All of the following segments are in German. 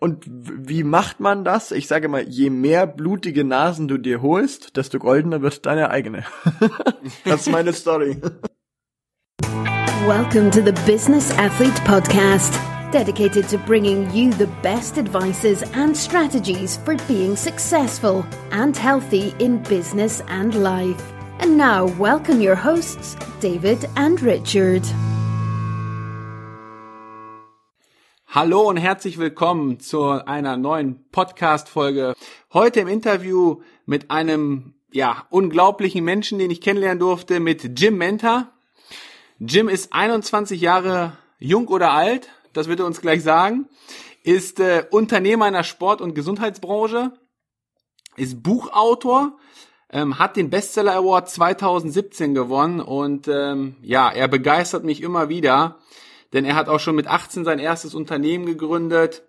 Und wie macht man das? Ich sage mal, je mehr blutige Nasen du dir holst, desto goldener wird deine eigene. das ist meine Story. Welcome to the Business Athlete Podcast, dedicated to bringing you the best advices and strategies for being successful and healthy in business and life. And now, welcome your hosts, David and Richard. Hallo und herzlich willkommen zu einer neuen Podcast-Folge. Heute im Interview mit einem, ja, unglaublichen Menschen, den ich kennenlernen durfte, mit Jim Menta. Jim ist 21 Jahre jung oder alt, das wird er uns gleich sagen, ist äh, Unternehmer in der Sport- und Gesundheitsbranche, ist Buchautor, ähm, hat den Bestseller Award 2017 gewonnen und ähm, ja, er begeistert mich immer wieder denn er hat auch schon mit 18 sein erstes Unternehmen gegründet,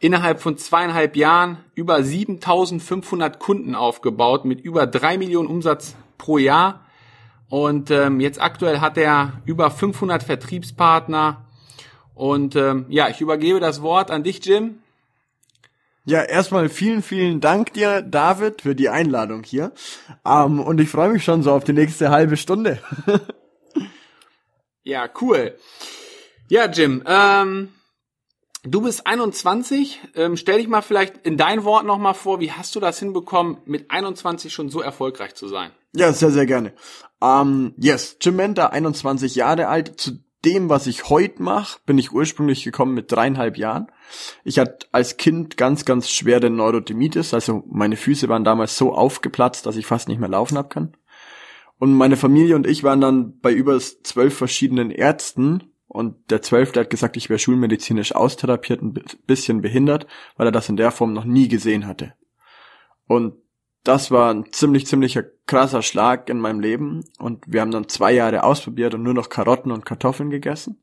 innerhalb von zweieinhalb Jahren über 7500 Kunden aufgebaut mit über drei Millionen Umsatz pro Jahr und ähm, jetzt aktuell hat er über 500 Vertriebspartner und ähm, ja, ich übergebe das Wort an dich, Jim. Ja, erstmal vielen, vielen Dank dir, David, für die Einladung hier. Ähm, und ich freue mich schon so auf die nächste halbe Stunde. ja, cool. Ja, Jim, ähm, du bist 21. Ähm, stell dich mal vielleicht in dein Wort nochmal vor, wie hast du das hinbekommen, mit 21 schon so erfolgreich zu sein? Ja, sehr, sehr gerne. Ähm, yes, Jim Menta, 21 Jahre alt. Zu dem, was ich heute mache, bin ich ursprünglich gekommen mit dreieinhalb Jahren. Ich hatte als Kind ganz, ganz schwere Neurodermitis, also meine Füße waren damals so aufgeplatzt, dass ich fast nicht mehr laufen hab können. Und meine Familie und ich waren dann bei über zwölf verschiedenen Ärzten und der Zwölfte hat gesagt, ich wäre schulmedizinisch austherapiert, ein bisschen behindert, weil er das in der Form noch nie gesehen hatte. Und das war ein ziemlich, ziemlicher krasser Schlag in meinem Leben. Und wir haben dann zwei Jahre ausprobiert und nur noch Karotten und Kartoffeln gegessen.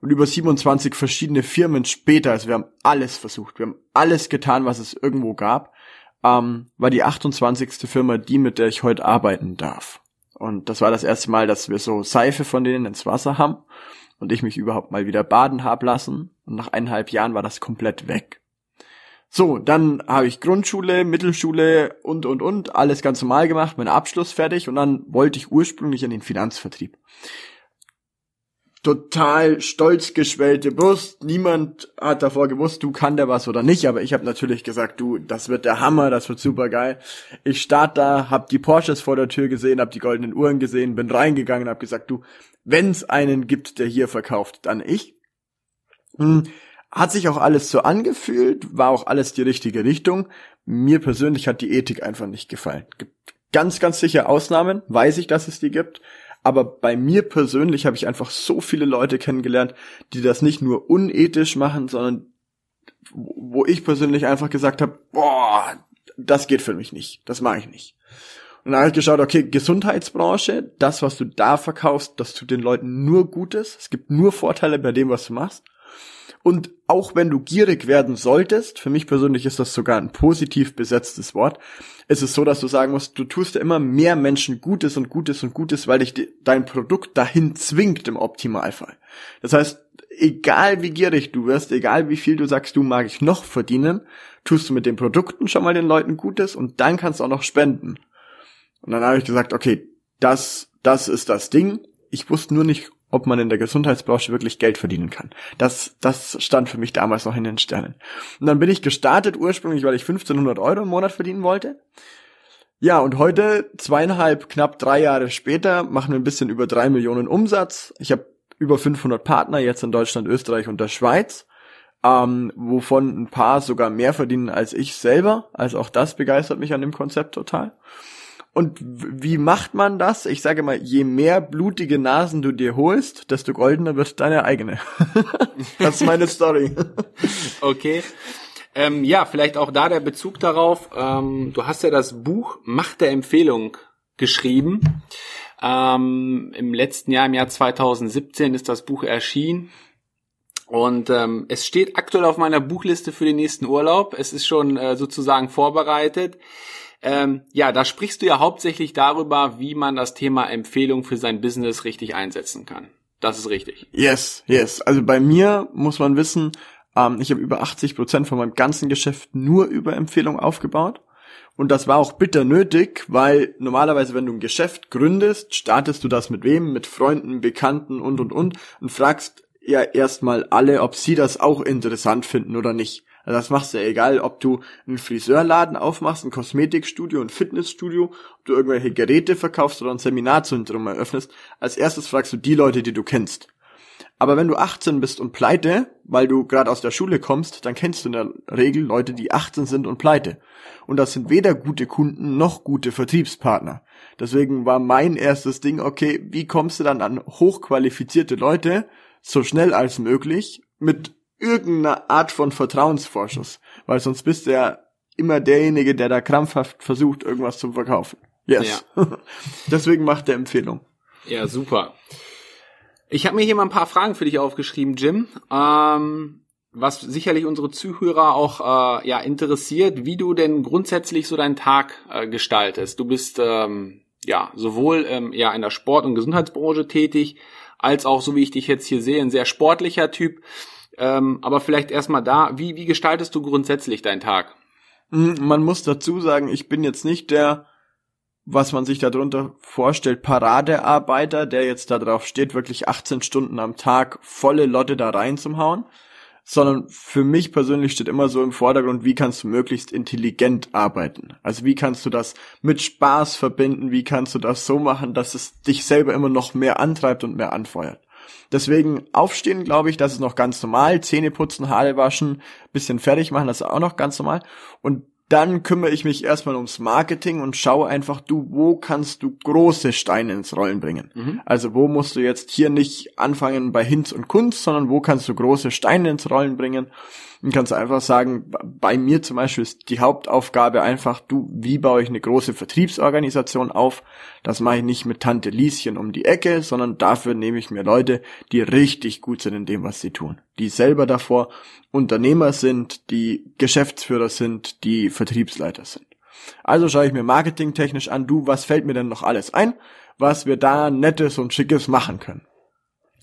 Und über 27 verschiedene Firmen später, also wir haben alles versucht, wir haben alles getan, was es irgendwo gab, ähm, war die 28. Firma die, mit der ich heute arbeiten darf. Und das war das erste Mal, dass wir so Seife von denen ins Wasser haben und ich mich überhaupt mal wieder baden hab lassen. Und nach eineinhalb Jahren war das komplett weg. So, dann habe ich Grundschule, Mittelschule und, und, und, alles ganz normal gemacht, mein Abschluss fertig und dann wollte ich ursprünglich in den Finanzvertrieb. Total stolz geschwellte Brust. Niemand hat davor gewusst, du kann der was oder nicht, aber ich habe natürlich gesagt, du, das wird der Hammer, das wird super geil. Ich starte da, hab die Porsches vor der Tür gesehen, hab die goldenen Uhren gesehen, bin reingegangen, hab gesagt, du, wenn es einen gibt, der hier verkauft, dann ich. Hm, hat sich auch alles so angefühlt, war auch alles die richtige Richtung. Mir persönlich hat die Ethik einfach nicht gefallen. Gibt ganz, ganz sicher Ausnahmen, weiß ich, dass es die gibt. Aber bei mir persönlich habe ich einfach so viele Leute kennengelernt, die das nicht nur unethisch machen, sondern wo ich persönlich einfach gesagt habe, boah, das geht für mich nicht, das mache ich nicht. Und dann habe ich geschaut, okay, Gesundheitsbranche, das, was du da verkaufst, das tut den Leuten nur Gutes. Es gibt nur Vorteile bei dem, was du machst. Und auch wenn du gierig werden solltest, für mich persönlich ist das sogar ein positiv besetztes Wort, ist es so, dass du sagen musst, du tust ja immer mehr Menschen Gutes und Gutes und Gutes, weil dich dein Produkt dahin zwingt im Optimalfall. Das heißt, egal wie gierig du wirst, egal wie viel du sagst, du mag ich noch verdienen, tust du mit den Produkten schon mal den Leuten Gutes und dann kannst du auch noch spenden. Und dann habe ich gesagt, okay, das, das ist das Ding. Ich wusste nur nicht, ob man in der Gesundheitsbranche wirklich Geld verdienen kann. Das, das stand für mich damals noch in den Sternen. Und dann bin ich gestartet ursprünglich, weil ich 1500 Euro im Monat verdienen wollte. Ja, und heute, zweieinhalb, knapp drei Jahre später, machen wir ein bisschen über drei Millionen Umsatz. Ich habe über 500 Partner jetzt in Deutschland, Österreich und der Schweiz, ähm, wovon ein paar sogar mehr verdienen als ich selber. Also auch das begeistert mich an dem Konzept total. Und wie macht man das? Ich sage mal, je mehr blutige Nasen du dir holst, desto goldener wird deine eigene. das ist meine Story. Okay. Ähm, ja, vielleicht auch da der Bezug darauf. Ähm, du hast ja das Buch Macht der Empfehlung geschrieben. Ähm, Im letzten Jahr, im Jahr 2017, ist das Buch erschienen. Und ähm, es steht aktuell auf meiner Buchliste für den nächsten Urlaub. Es ist schon äh, sozusagen vorbereitet. Ähm, ja, da sprichst du ja hauptsächlich darüber, wie man das Thema Empfehlung für sein Business richtig einsetzen kann. Das ist richtig. Yes, yes. Also bei mir muss man wissen, Ähm, ich habe über 80 Prozent von meinem ganzen Geschäft nur über Empfehlung aufgebaut. Und das war auch bitter nötig, weil normalerweise, wenn du ein Geschäft gründest, startest du das mit wem? Mit Freunden, Bekannten und, und, und und fragst ja erstmal alle, ob sie das auch interessant finden oder nicht. Also das machst du ja egal, ob du einen Friseurladen aufmachst, ein Kosmetikstudio, ein Fitnessstudio, ob du irgendwelche Geräte verkaufst oder ein Seminarzentrum eröffnest. Als erstes fragst du die Leute, die du kennst. Aber wenn du 18 bist und pleite, weil du gerade aus der Schule kommst, dann kennst du in der Regel Leute, die 18 sind und pleite. Und das sind weder gute Kunden noch gute Vertriebspartner. Deswegen war mein erstes Ding, okay, wie kommst du dann an hochqualifizierte Leute so schnell als möglich mit irgendeiner Art von Vertrauensvorschuss? Weil sonst bist du ja immer derjenige, der da krampfhaft versucht, irgendwas zu verkaufen. Yes. Ja. Deswegen macht der Empfehlung. Ja, super. Ich habe mir hier mal ein paar Fragen für dich aufgeschrieben, Jim. Ähm, was sicherlich unsere Zuhörer auch äh, ja interessiert, wie du denn grundsätzlich so deinen Tag äh, gestaltest. Du bist ähm, ja sowohl ähm, ja in der Sport- und Gesundheitsbranche tätig, als auch, so wie ich dich jetzt hier sehe, ein sehr sportlicher Typ. Ähm, aber vielleicht erstmal da, wie, wie gestaltest du grundsätzlich deinen Tag? Hm, man muss dazu sagen, ich bin jetzt nicht der was man sich darunter vorstellt, Paradearbeiter, der jetzt da drauf steht, wirklich 18 Stunden am Tag volle Lotte da rein zum Hauen, sondern für mich persönlich steht immer so im Vordergrund, wie kannst du möglichst intelligent arbeiten? Also wie kannst du das mit Spaß verbinden? Wie kannst du das so machen, dass es dich selber immer noch mehr antreibt und mehr anfeuert? Deswegen aufstehen, glaube ich, das ist noch ganz normal. Zähne putzen, Haare waschen, bisschen fertig machen, das ist auch noch ganz normal. Und dann kümmere ich mich erstmal ums Marketing und schaue einfach, du, wo kannst du große Steine ins Rollen bringen? Mhm. Also wo musst du jetzt hier nicht anfangen bei Hinz und Kunst, sondern wo kannst du große Steine ins Rollen bringen? Und kannst einfach sagen, bei mir zum Beispiel ist die Hauptaufgabe einfach, du, wie baue ich eine große Vertriebsorganisation auf? Das mache ich nicht mit Tante Lieschen um die Ecke, sondern dafür nehme ich mir Leute, die richtig gut sind in dem, was sie tun. Die selber davor Unternehmer sind, die Geschäftsführer sind, die Vertriebsleiter sind. Also schaue ich mir marketingtechnisch an, du, was fällt mir denn noch alles ein, was wir da nettes und schickes machen können.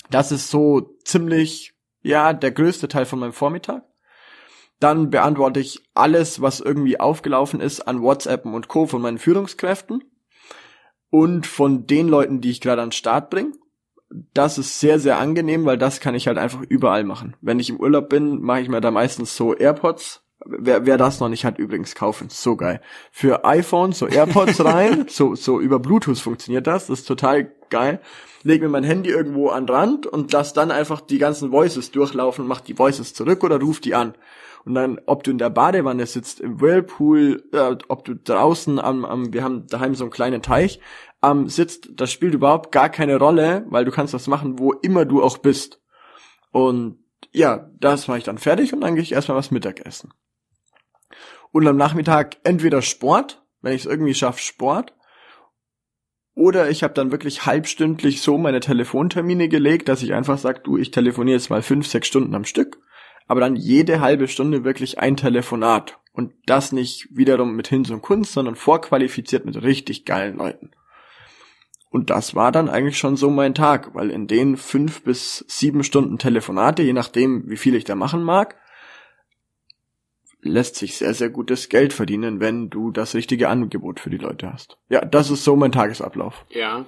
Das ist so ziemlich, ja, der größte Teil von meinem Vormittag. Dann beantworte ich alles, was irgendwie aufgelaufen ist an WhatsApp und Co. von meinen Führungskräften und von den Leuten, die ich gerade an den Start bringe. Das ist sehr, sehr angenehm, weil das kann ich halt einfach überall machen. Wenn ich im Urlaub bin, mache ich mir da meistens so AirPods. Wer, wer das noch nicht hat, übrigens kaufen. So geil. Für iPhone so AirPods rein, so, so über Bluetooth funktioniert das. Das ist total geil. Leg mir mein Handy irgendwo an den Rand und lass dann einfach die ganzen Voices durchlaufen, mach die Voices zurück oder ruf die an. Und dann, ob du in der Badewanne sitzt, im Whirlpool, äh, ob du draußen am, am, wir haben daheim so einen kleinen Teich, ähm, sitzt, das spielt überhaupt gar keine Rolle, weil du kannst das machen, wo immer du auch bist. Und ja, das mache ich dann fertig und dann gehe ich erstmal was Mittagessen. Und am Nachmittag entweder Sport, wenn ich es irgendwie schaffe, Sport, oder ich habe dann wirklich halbstündlich so meine Telefontermine gelegt, dass ich einfach sage, du, ich telefoniere jetzt mal fünf, sechs Stunden am Stück aber dann jede halbe Stunde wirklich ein Telefonat. Und das nicht wiederum mit Hinz und Kunst, sondern vorqualifiziert mit richtig geilen Leuten. Und das war dann eigentlich schon so mein Tag, weil in den fünf bis sieben Stunden Telefonate, je nachdem, wie viel ich da machen mag, lässt sich sehr, sehr gutes Geld verdienen, wenn du das richtige Angebot für die Leute hast. Ja, das ist so mein Tagesablauf. Ja,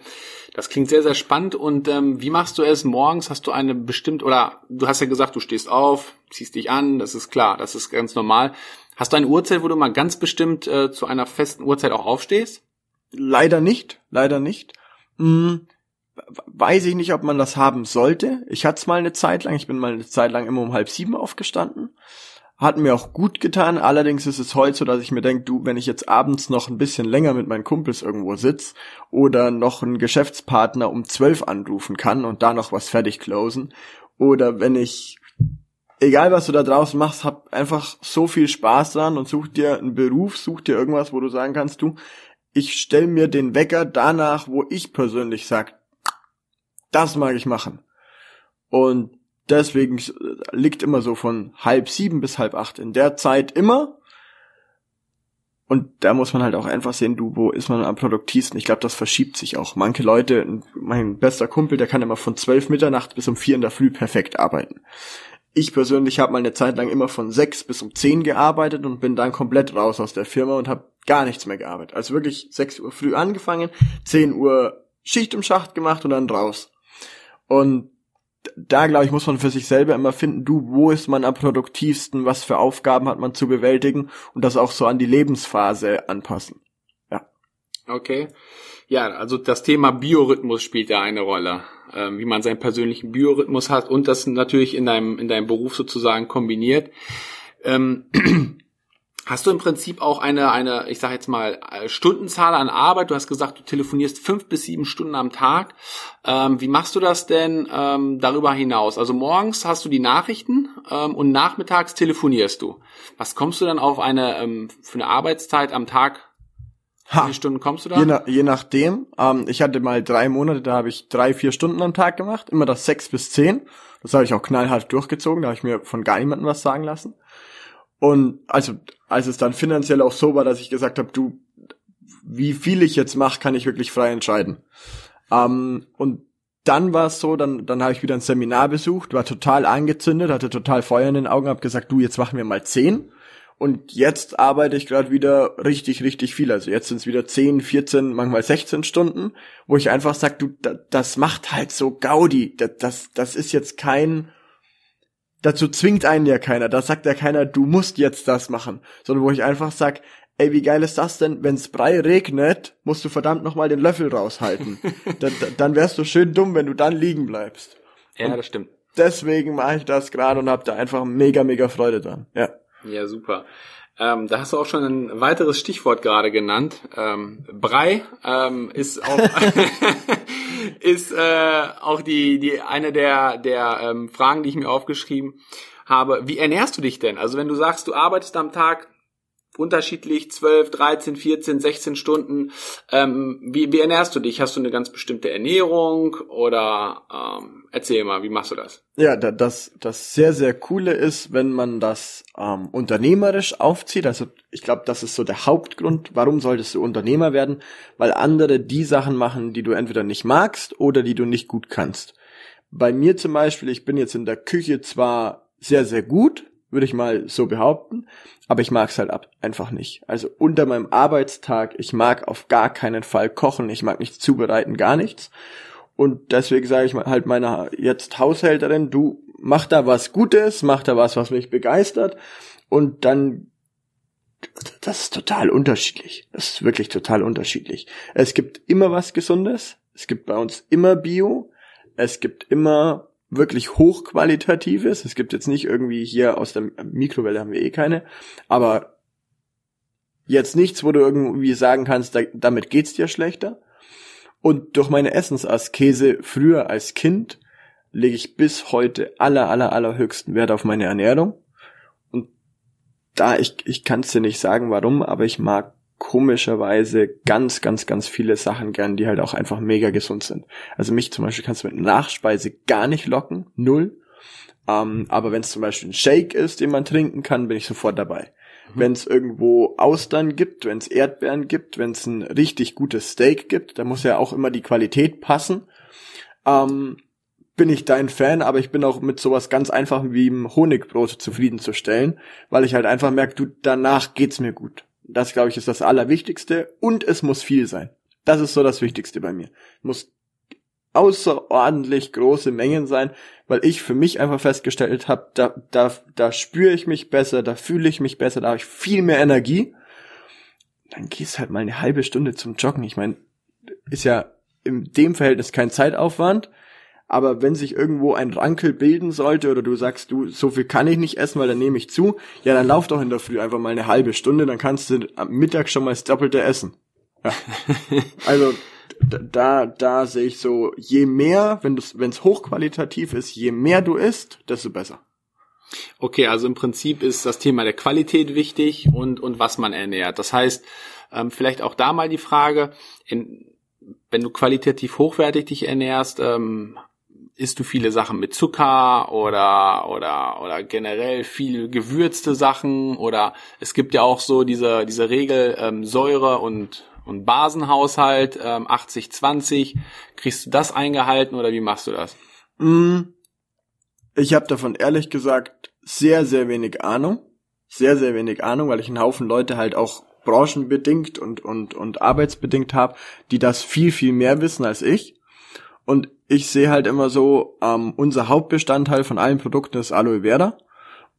das klingt sehr, sehr spannend. Und ähm, wie machst du es morgens? Hast du eine bestimmt, oder du hast ja gesagt, du stehst auf, ziehst dich an, das ist klar, das ist ganz normal. Hast du eine Uhrzeit, wo du mal ganz bestimmt äh, zu einer festen Uhrzeit auch aufstehst? Leider nicht, leider nicht. Hm, weiß ich nicht, ob man das haben sollte. Ich hatte es mal eine Zeit lang, ich bin mal eine Zeit lang immer um halb sieben aufgestanden hat mir auch gut getan. Allerdings ist es heute so, dass ich mir denke, du, wenn ich jetzt abends noch ein bisschen länger mit meinen Kumpels irgendwo sitz oder noch einen Geschäftspartner um zwölf anrufen kann und da noch was fertig closen oder wenn ich egal was du da draußen machst, hab einfach so viel Spaß dran und such dir einen Beruf, such dir irgendwas, wo du sagen kannst, du, ich stell mir den Wecker danach, wo ich persönlich sag, das mag ich machen. Und Deswegen liegt immer so von halb sieben bis halb acht in der Zeit immer. Und da muss man halt auch einfach sehen, du, wo ist man am produktivsten? Ich glaube, das verschiebt sich auch. Manche Leute, mein bester Kumpel, der kann immer von zwölf Mitternacht bis um vier in der Früh perfekt arbeiten. ich persönlich habe mal eine Zeit lang immer von sechs bis um zehn gearbeitet und bin dann komplett raus aus der Firma und habe gar nichts mehr gearbeitet. Also wirklich sechs Uhr früh angefangen, zehn Uhr Schicht im Schacht gemacht und dann raus. Und da, glaube ich, muss man für sich selber immer finden, du, wo ist man am produktivsten, was für Aufgaben hat man zu bewältigen und das auch so an die Lebensphase anpassen. Ja. Okay. Ja, also das Thema Biorhythmus spielt da eine Rolle, ähm, wie man seinen persönlichen Biorhythmus hat und das natürlich in deinem, in deinem Beruf sozusagen kombiniert. Ähm, Hast du im Prinzip auch eine, eine, ich sage jetzt mal, äh, Stundenzahl an Arbeit? Du hast gesagt, du telefonierst fünf bis sieben Stunden am Tag. Ähm, wie machst du das denn ähm, darüber hinaus? Also morgens hast du die Nachrichten ähm, und nachmittags telefonierst du. Was kommst du dann auf eine ähm, für eine Arbeitszeit am Tag? Ha. Wie viele Stunden kommst du da? Je, na, je nachdem. Ähm, ich hatte mal drei Monate, da habe ich drei, vier Stunden am Tag gemacht. Immer das sechs bis zehn. Das habe ich auch knallhart durchgezogen. Da habe ich mir von gar niemandem was sagen lassen. Und also, als es dann finanziell auch so war, dass ich gesagt habe, du, wie viel ich jetzt mache, kann ich wirklich frei entscheiden. Ähm, und dann war es so, dann, dann habe ich wieder ein Seminar besucht, war total angezündet, hatte total Feuer in den Augen, habe gesagt, du, jetzt machen wir mal zehn. Und jetzt arbeite ich gerade wieder richtig, richtig viel. Also jetzt sind es wieder 10, 14, manchmal 16 Stunden, wo ich einfach sage, du, das macht halt so Gaudi. Das, das, das ist jetzt kein, dazu zwingt einen ja keiner. Da sagt ja keiner, du musst jetzt das machen. Sondern wo ich einfach sag, ey, wie geil ist das denn, wenn's Brei regnet, musst du verdammt nochmal den Löffel raushalten. dann, dann wärst du schön dumm, wenn du dann liegen bleibst. Ja, und das stimmt. Deswegen mache ich das gerade und hab da einfach mega, mega Freude dran. Ja. Ja, super. Ähm, da hast du auch schon ein weiteres Stichwort gerade genannt. Ähm, Brei ähm, ist auch ist äh, auch die die eine der der ähm, Fragen, die ich mir aufgeschrieben habe. Wie ernährst du dich denn? Also wenn du sagst, du arbeitest am Tag unterschiedlich 12, 13, 14, 16 Stunden. Ähm, wie, wie ernährst du dich? Hast du eine ganz bestimmte Ernährung oder ähm, erzähl mal, wie machst du das? Ja, das das sehr sehr coole ist, wenn man das ähm, unternehmerisch aufzieht. Also ich glaube, das ist so der Hauptgrund. Warum solltest du Unternehmer werden? Weil andere die Sachen machen, die du entweder nicht magst oder die du nicht gut kannst. Bei mir zum Beispiel, ich bin jetzt in der Küche zwar sehr sehr gut, würde ich mal so behaupten. Aber ich mag es halt ab, einfach nicht. Also unter meinem Arbeitstag, ich mag auf gar keinen Fall kochen, ich mag nichts zubereiten, gar nichts. Und deswegen sage ich halt meiner jetzt Haushälterin, du mach da was Gutes, mach da was, was mich begeistert. Und dann das ist total unterschiedlich. Das ist wirklich total unterschiedlich. Es gibt immer was Gesundes. Es gibt bei uns immer Bio. Es gibt immer wirklich hochqualitatives. Es gibt jetzt nicht irgendwie hier aus der Mikrowelle haben wir eh keine, aber jetzt nichts, wo du irgendwie sagen kannst, da, damit geht's dir schlechter. Und durch meine Essensaskese früher als Kind lege ich bis heute aller, aller, allerhöchsten Wert auf meine Ernährung. Und da, ich, ich kann es dir nicht sagen, warum, aber ich mag komischerweise ganz, ganz, ganz viele Sachen gern, die halt auch einfach mega gesund sind. Also mich zum Beispiel kannst du mit Nachspeise gar nicht locken, null. Ähm, aber wenn es zum Beispiel ein Shake ist, den man trinken kann, bin ich sofort dabei. Mhm. Wenn es irgendwo Austern gibt, wenn es Erdbeeren gibt, wenn es ein richtig gutes Steak gibt, da muss ja auch immer die Qualität passen. Ähm, bin ich dein Fan, aber ich bin auch mit sowas ganz einfachem wie im Honigbrot zufriedenzustellen, weil ich halt einfach merke, du, danach geht's mir gut. Das, glaube ich, ist das Allerwichtigste. Und es muss viel sein. Das ist so das Wichtigste bei mir. Muss außerordentlich große Mengen sein, weil ich für mich einfach festgestellt habe, da, da, da spüre ich mich besser, da fühle ich mich besser, da habe ich viel mehr Energie. Dann gehst halt mal eine halbe Stunde zum Joggen. Ich meine, ist ja in dem Verhältnis kein Zeitaufwand, aber wenn sich irgendwo ein Rankel bilden sollte oder du sagst, du, so viel kann ich nicht essen, weil dann nehme ich zu, ja, dann lauf doch in der Früh einfach mal eine halbe Stunde, dann kannst du am Mittag schon mal das Doppelte essen. Ja. also da, da sehe ich so, je mehr, wenn es hochqualitativ ist, je mehr du isst, desto besser. Okay, also im Prinzip ist das Thema der Qualität wichtig und, und was man ernährt. Das heißt, ähm, vielleicht auch da mal die Frage, in, wenn du qualitativ hochwertig dich ernährst, ähm, isst du viele Sachen mit Zucker oder oder oder generell viel gewürzte Sachen oder es gibt ja auch so diese diese Regel ähm, Säure und und Basenhaushalt ähm, 80 20 kriegst du das eingehalten oder wie machst du das? Mm, Ich habe davon ehrlich gesagt sehr, sehr wenig Ahnung. Sehr, sehr wenig Ahnung, weil ich einen Haufen Leute halt auch branchenbedingt und, und, und arbeitsbedingt habe, die das viel, viel mehr wissen als ich. Und ich sehe halt immer so, ähm, unser Hauptbestandteil von allen Produkten ist Aloe Vera.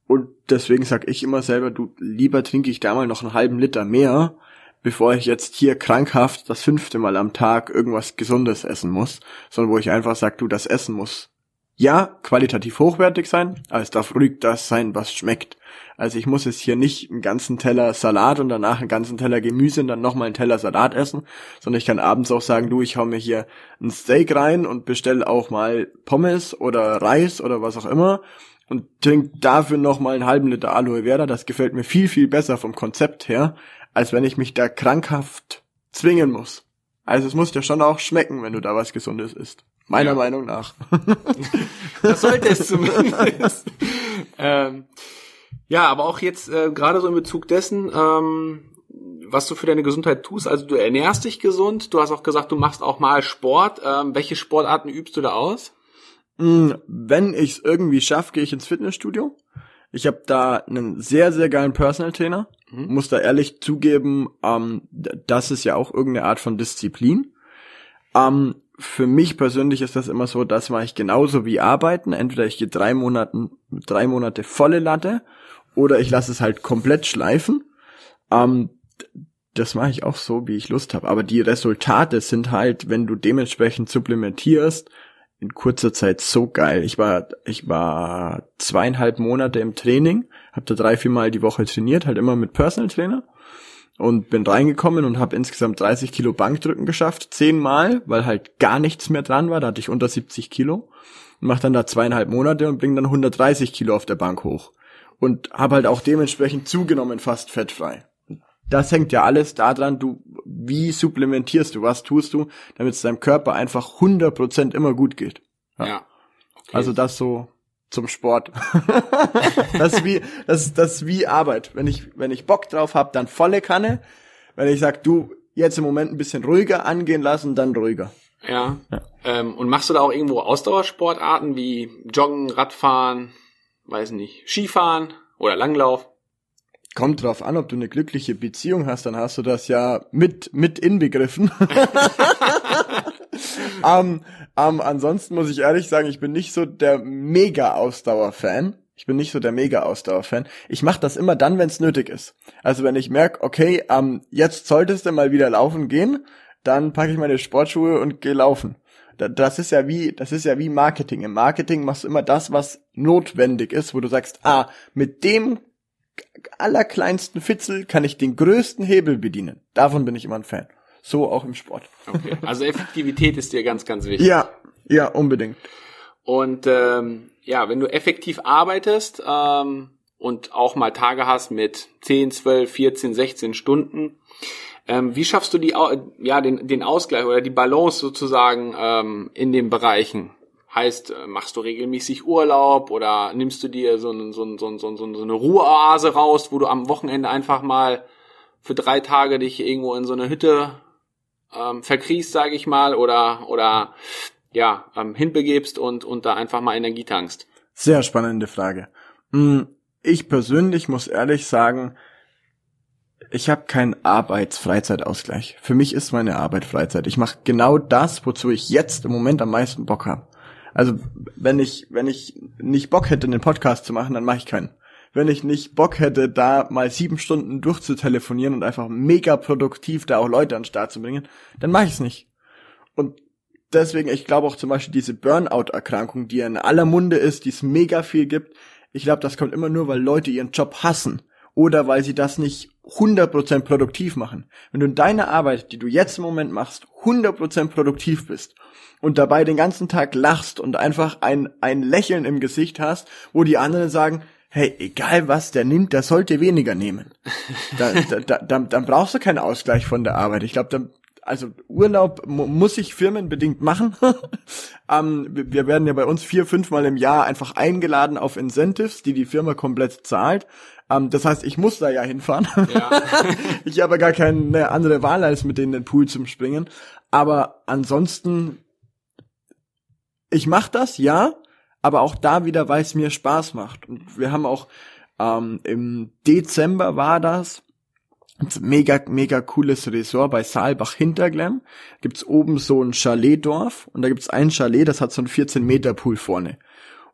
Und deswegen sag ich immer selber, du, lieber trinke ich da mal noch einen halben Liter mehr, bevor ich jetzt hier krankhaft das fünfte Mal am Tag irgendwas Gesundes essen muss, sondern wo ich einfach sag, du, das Essen muss ja qualitativ hochwertig sein, aber es darf ruhig das sein, was schmeckt. Also ich muss jetzt hier nicht einen ganzen Teller Salat und danach einen ganzen Teller Gemüse und dann nochmal einen Teller Salat essen, sondern ich kann abends auch sagen, du, ich hau mir hier ein Steak rein und bestell auch mal Pommes oder Reis oder was auch immer und trink dafür nochmal einen halben Liter Aloe Vera. Das gefällt mir viel, viel besser vom Konzept her, als wenn ich mich da krankhaft zwingen muss. Also es muss dir schon auch schmecken, wenn du da was Gesundes isst. Meiner ja. Meinung nach. das sollte es zumindest. ähm, ja, aber auch jetzt äh, gerade so in Bezug dessen, ähm, was du für deine Gesundheit tust. Also du ernährst dich gesund. Du hast auch gesagt, du machst auch mal Sport. Ähm, welche Sportarten übst du da aus? Mm, wenn ich es irgendwie schaffe, gehe ich ins Fitnessstudio. Ich habe da einen sehr, sehr geilen Personal Trainer. Mhm. Muss da ehrlich zugeben, ähm, das ist ja auch irgendeine Art von Disziplin. Ähm, für mich persönlich ist das immer so, das mache ich genauso wie arbeiten. Entweder ich gehe drei Monaten, drei Monate volle Latte oder ich lasse es halt komplett schleifen. Ähm, das mache ich auch so, wie ich Lust habe. Aber die Resultate sind halt, wenn du dementsprechend supplementierst, in kurzer Zeit so geil. Ich war, ich war zweieinhalb Monate im Training, habe da drei, vier Mal die Woche trainiert, halt immer mit Personal Trainer und bin reingekommen und habe insgesamt 30 Kilo Bankdrücken geschafft, zehnmal, weil halt gar nichts mehr dran war, da hatte ich unter 70 Kilo. Mach dann da zweieinhalb Monate und bring dann 130 Kilo auf der Bank hoch. Und habe halt auch dementsprechend zugenommen, fast fettfrei das hängt ja alles daran, du, wie supplementierst du, was tust du, damit es deinem Körper einfach 100% immer gut geht. Ja. ja. Okay. Also das so zum Sport. das ist wie, das, das ist wie Arbeit. Wenn ich, wenn ich Bock drauf hab, dann volle Kanne. Wenn ich sag, du, jetzt im Moment ein bisschen ruhiger angehen lassen, dann ruhiger. Ja. ja. Ähm, und machst du da auch irgendwo Ausdauersportarten wie Joggen, Radfahren, weiß nicht, Skifahren oder Langlauf? Kommt drauf an, ob du eine glückliche Beziehung hast, dann hast du das ja mit, mit inbegriffen. um, um, ansonsten muss ich ehrlich sagen, ich bin nicht so der Mega-Ausdauer-Fan. Ich bin nicht so der Mega-Ausdauer-Fan. Ich mache das immer dann, wenn es nötig ist. Also wenn ich merke, okay, um, jetzt solltest du mal wieder laufen gehen, dann packe ich meine Sportschuhe und gehe laufen. Das ist ja wie, das ist ja wie Marketing. Im Marketing machst du immer das, was notwendig ist, wo du sagst, ah, mit dem allerkleinsten Fitzel kann ich den größten Hebel bedienen. Davon bin ich immer ein Fan. So auch im Sport. Okay. Also Effektivität ist dir ganz, ganz wichtig. Ja, ja, unbedingt. Und ähm, ja, wenn du effektiv arbeitest ähm, und auch mal Tage hast mit 10, 12, 14, 16 Stunden, ähm, wie schaffst du die, ja, den, den Ausgleich oder die Balance sozusagen ähm, in den Bereichen? Heißt, äh, machst du regelmäßig Urlaub oder nimmst du dir so, ein, so, ein, so, ein, so, so eine Ruheoase raus, wo du am Wochenende einfach mal für drei Tage dich irgendwo in so eine Hütte ähm, verkriechst, sage ich mal, oder oder ja ähm, hinbegebst und und da einfach mal Energie tankst. Sehr spannende Frage. Hm, ich persönlich muss ehrlich sagen, ich habe keinen Arbeits-Freizeitausgleich. Für mich ist meine Arbeit Freizeit. Ich mache genau das, wozu ich jetzt im Moment am meisten Bock habe. Also wenn ich, wenn ich nicht Bock hätte, einen Podcast zu machen, dann mache ich keinen. Wenn ich nicht Bock hätte, da mal sieben Stunden durchzutelefonieren und einfach mega produktiv da auch Leute an den Start zu bringen, dann mache ich es nicht. Und deswegen, ich glaube auch zum Beispiel diese Burnout-Erkrankung, die in aller Munde ist, die es mega viel gibt, ich glaube, das kommt immer nur, weil Leute ihren Job hassen oder weil sie das nicht 100% produktiv machen. Wenn du in deiner Arbeit, die du jetzt im Moment machst, 100% produktiv bist und dabei den ganzen Tag lachst und einfach ein, ein Lächeln im Gesicht hast, wo die anderen sagen, hey, egal was der nimmt, der sollte weniger nehmen. Da, da, da, dann, dann brauchst du keinen Ausgleich von der Arbeit. Ich glaube, dann also Urlaub muss ich firmenbedingt machen. ähm, wir werden ja bei uns vier, fünfmal im Jahr einfach eingeladen auf Incentives, die die Firma komplett zahlt. Ähm, das heißt, ich muss da ja hinfahren. Ja. ich habe gar keine andere Wahl, als mit denen in den Pool zu springen. Aber ansonsten ich mach das, ja, aber auch da wieder, weil es mir Spaß macht. Und wir haben auch ähm, im Dezember war das, mega, mega cooles Resort bei Saalbach Hinterglemm. Gibt's oben so ein Chaletdorf und da gibt's ein Chalet, das hat so einen 14 Meter Pool vorne.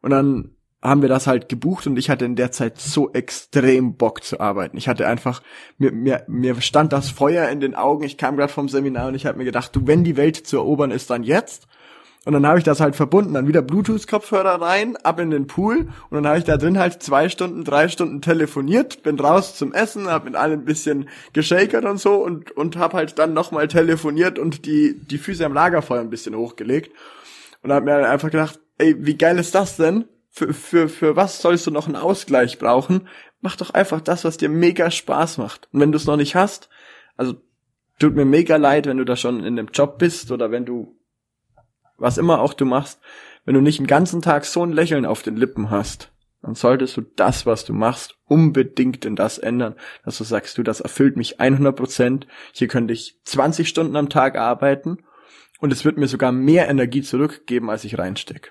Und dann haben wir das halt gebucht und ich hatte in der Zeit so extrem Bock zu arbeiten. Ich hatte einfach, mir, mir, mir stand das Feuer in den Augen. Ich kam gerade vom Seminar und ich habe mir gedacht, du, wenn die Welt zu erobern ist, dann jetzt. Und dann habe ich das halt verbunden, dann wieder Bluetooth-Kopfhörer rein, ab in den Pool und dann habe ich da drin halt zwei Stunden, drei Stunden telefoniert, bin raus zum Essen, habe mit allen ein bisschen geschakert und so und und habe halt dann nochmal telefoniert und die die Füße am Lagerfeuer ein bisschen hochgelegt und habe mir einfach gedacht, ey, wie geil ist das denn? Für, für, für was sollst du noch einen Ausgleich brauchen? Mach doch einfach das, was dir mega Spaß macht. Und wenn du es noch nicht hast, also tut mir mega leid, wenn du da schon in dem Job bist oder wenn du was immer auch du machst, wenn du nicht den ganzen Tag so ein Lächeln auf den Lippen hast, dann solltest du das, was du machst, unbedingt in das ändern, dass du sagst, du, das erfüllt mich 100 Prozent, hier könnte ich 20 Stunden am Tag arbeiten und es wird mir sogar mehr Energie zurückgeben, als ich reinstecke.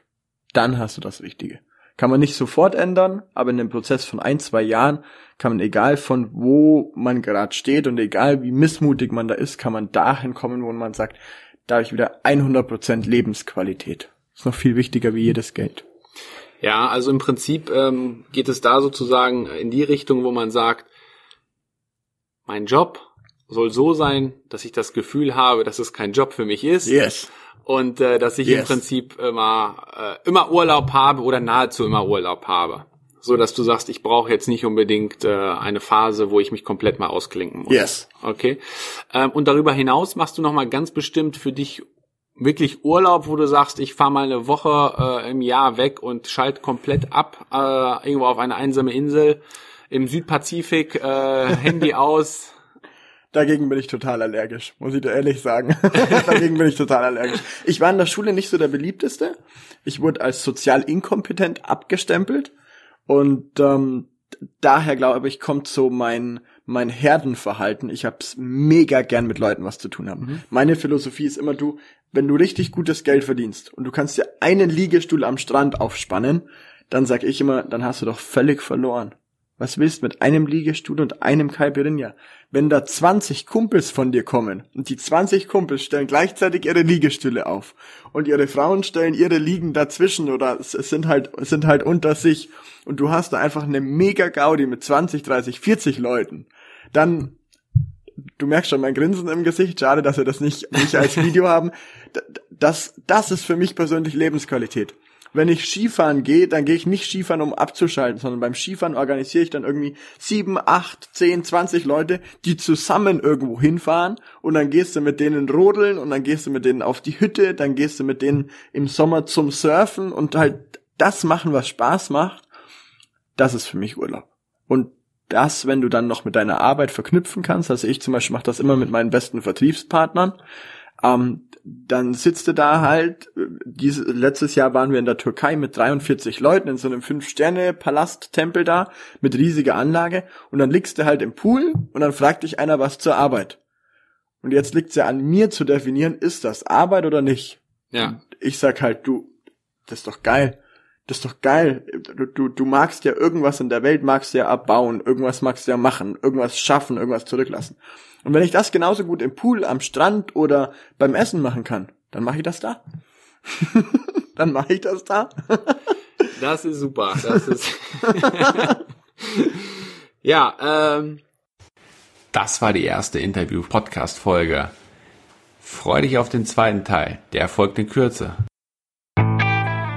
Dann hast du das Richtige. Kann man nicht sofort ändern, aber in dem Prozess von ein, zwei Jahren kann man, egal von wo man gerade steht und egal wie missmutig man da ist, kann man dahin kommen, wo man sagt, da habe ich wieder 100% Lebensqualität. ist noch viel wichtiger wie jedes Geld. Ja, also im Prinzip ähm, geht es da sozusagen in die Richtung, wo man sagt, mein Job soll so sein, dass ich das Gefühl habe, dass es kein Job für mich ist. Yes. Und äh, dass ich yes. im Prinzip immer, äh, immer Urlaub habe oder nahezu immer Urlaub habe so dass du sagst, ich brauche jetzt nicht unbedingt äh, eine Phase, wo ich mich komplett mal ausklinken muss. Yes. Okay. Ähm, und darüber hinaus machst du noch mal ganz bestimmt für dich wirklich Urlaub, wo du sagst, ich fahre mal eine Woche äh, im Jahr weg und schalte komplett ab äh, irgendwo auf eine einsame Insel im Südpazifik, äh, Handy aus. Dagegen bin ich total allergisch, muss ich dir ehrlich sagen. Dagegen bin ich total allergisch. Ich war in der Schule nicht so der beliebteste. Ich wurde als sozial inkompetent abgestempelt. Und ähm, daher glaube ich, kommt so mein mein Herdenverhalten. Ich hab's mega gern mit Leuten was zu tun haben. Mhm. Meine Philosophie ist immer du, wenn du richtig gutes Geld verdienst und du kannst dir einen Liegestuhl am Strand aufspannen, dann sag ich immer, dann hast du doch völlig verloren. Was willst mit einem Liegestuhl und einem Caipirinha? Wenn da 20 Kumpels von dir kommen und die 20 Kumpels stellen gleichzeitig ihre Liegestühle auf und ihre Frauen stellen ihre Liegen dazwischen oder sind halt, sind halt unter sich und du hast da einfach eine mega Gaudi mit 20, 30, 40 Leuten, dann du merkst schon mein Grinsen im Gesicht. Schade, dass wir das nicht, nicht als Video haben. Das, das ist für mich persönlich Lebensqualität wenn ich Skifahren gehe, dann gehe ich nicht Skifahren, um abzuschalten, sondern beim Skifahren organisiere ich dann irgendwie sieben, acht, zehn, zwanzig Leute, die zusammen irgendwo hinfahren und dann gehst du mit denen rodeln und dann gehst du mit denen auf die Hütte, dann gehst du mit denen im Sommer zum Surfen und halt das machen, was Spaß macht. Das ist für mich Urlaub. Und das, wenn du dann noch mit deiner Arbeit verknüpfen kannst, also ich zum Beispiel mache das immer mit meinen besten Vertriebspartnern, ähm, dann sitzt du da halt, dieses, letztes Jahr waren wir in der Türkei mit 43 Leuten in so einem Fünf-Sterne-Palast-Tempel da, mit riesiger Anlage, und dann liegst du halt im Pool und dann fragt dich einer was zur Arbeit. Und jetzt liegt's ja an mir zu definieren, ist das Arbeit oder nicht? Ja. Und ich sag halt, du, das ist doch geil. Das ist doch geil. Du, du, du magst ja irgendwas in der Welt, magst ja abbauen, irgendwas magst ja machen, irgendwas schaffen, irgendwas zurücklassen. Und wenn ich das genauso gut im Pool, am Strand oder beim Essen machen kann, dann mache ich das da. dann mache ich das da. das ist super. Das ist ja, ähm, das war die erste Interview-Podcast-Folge. Freu dich auf den zweiten Teil. Der folgt in Kürze.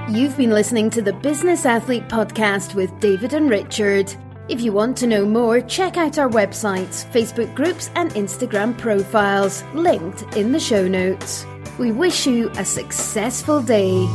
You've been listening to the Business Athlete Podcast with David and Richard. If you want to know more, check out our websites, Facebook groups, and Instagram profiles, linked in the show notes. We wish you a successful day.